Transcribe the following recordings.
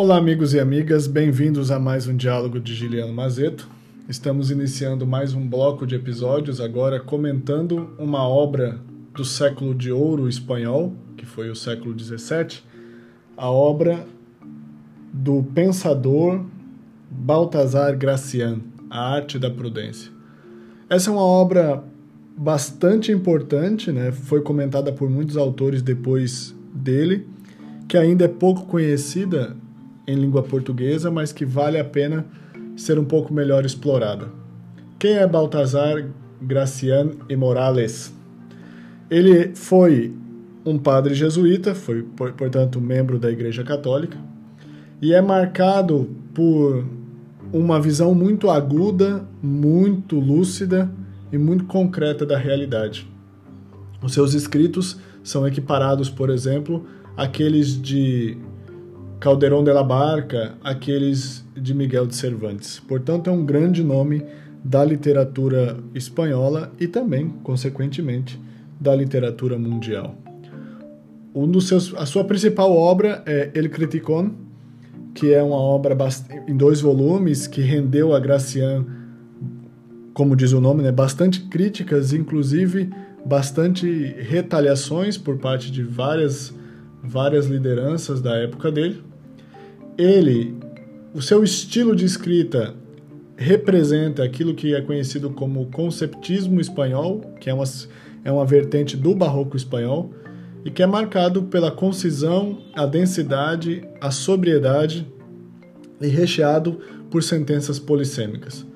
Olá, amigos e amigas, bem-vindos a mais um diálogo de Giliano Mazeto. Estamos iniciando mais um bloco de episódios, agora comentando uma obra do século de ouro espanhol, que foi o século XVII, a obra do pensador Baltasar Gracian, A Arte da Prudência. Essa é uma obra bastante importante, né? foi comentada por muitos autores depois dele, que ainda é pouco conhecida em língua portuguesa, mas que vale a pena ser um pouco melhor explorada. Quem é Baltasar Gracian e Morales? Ele foi um padre jesuíta, foi, portanto, membro da Igreja Católica, e é marcado por uma visão muito aguda, muito lúcida e muito concreta da realidade. Os seus escritos são equiparados, por exemplo, àqueles de Calderón de la Barca, aqueles de Miguel de Cervantes. Portanto, é um grande nome da literatura espanhola e também, consequentemente, da literatura mundial. Um dos seus, a sua principal obra é El Criticón, que é uma obra em dois volumes que rendeu a Gracian, como diz o nome, né, bastante críticas, inclusive bastante retaliações por parte de várias várias lideranças da época dele. Ele, o seu estilo de escrita representa aquilo que é conhecido como conceptismo espanhol, que é uma, é uma vertente do barroco espanhol, e que é marcado pela concisão, a densidade, a sobriedade e recheado por sentenças polissêmicas.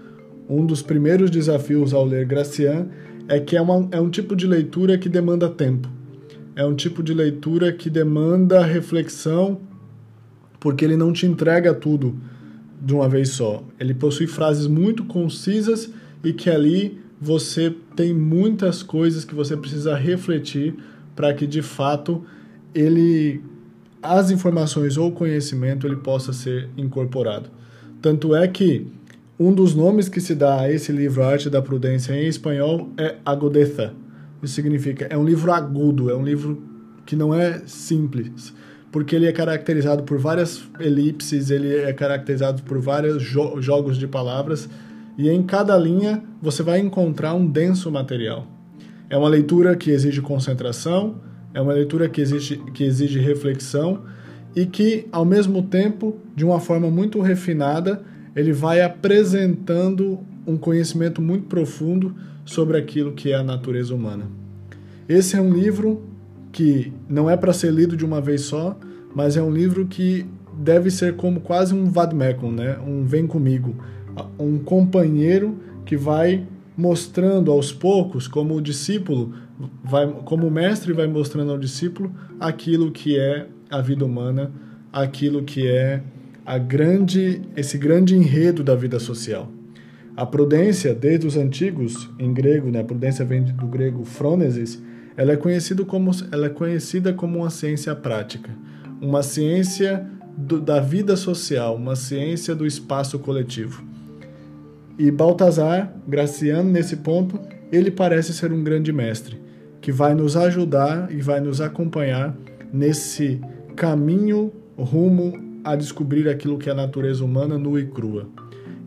Um dos primeiros desafios ao ler Gracian é que é, uma, é um tipo de leitura que demanda tempo. É um tipo de leitura que demanda reflexão, porque ele não te entrega tudo de uma vez só. Ele possui frases muito concisas e que ali você tem muitas coisas que você precisa refletir para que de fato ele as informações ou conhecimento ele possa ser incorporado. Tanto é que um dos nomes que se dá a esse livro, Arte da Prudência, em espanhol, é agudeza. Isso significa, é um livro agudo, é um livro que não é simples, porque ele é caracterizado por várias elipses, ele é caracterizado por vários jo jogos de palavras, e em cada linha você vai encontrar um denso material. É uma leitura que exige concentração, é uma leitura que exige, que exige reflexão e que, ao mesmo tempo, de uma forma muito refinada, ele vai apresentando um conhecimento muito profundo sobre aquilo que é a natureza humana. Esse é um livro que não é para ser lido de uma vez só, mas é um livro que deve ser como quase um vadmecum, né? Um vem comigo, um companheiro que vai mostrando aos poucos como o discípulo vai como o mestre vai mostrando ao discípulo aquilo que é a vida humana, aquilo que é grande esse grande enredo da vida social. A prudência, desde os antigos, em grego, né, a prudência vem do grego phronesis, ela é, conhecido como, ela é conhecida como uma ciência prática, uma ciência do, da vida social, uma ciência do espaço coletivo. E Baltazar, Graciano, nesse ponto, ele parece ser um grande mestre, que vai nos ajudar e vai nos acompanhar nesse caminho rumo a descobrir aquilo que é a natureza humana nua e crua.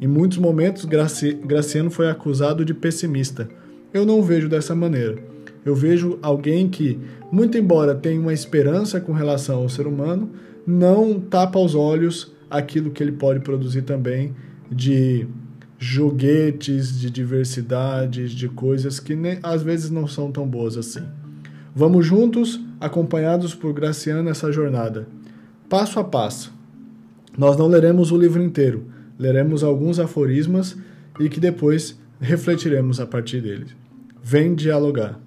Em muitos momentos, Graci Graciano foi acusado de pessimista. Eu não vejo dessa maneira. Eu vejo alguém que, muito embora tenha uma esperança com relação ao ser humano, não tapa os olhos aquilo que ele pode produzir também de joguetes, de diversidades, de coisas que nem, às vezes não são tão boas assim. Vamos juntos, acompanhados por Graciano nessa jornada. Passo a passo. Nós não leremos o livro inteiro, leremos alguns aforismas e que depois refletiremos a partir deles. Vem dialogar.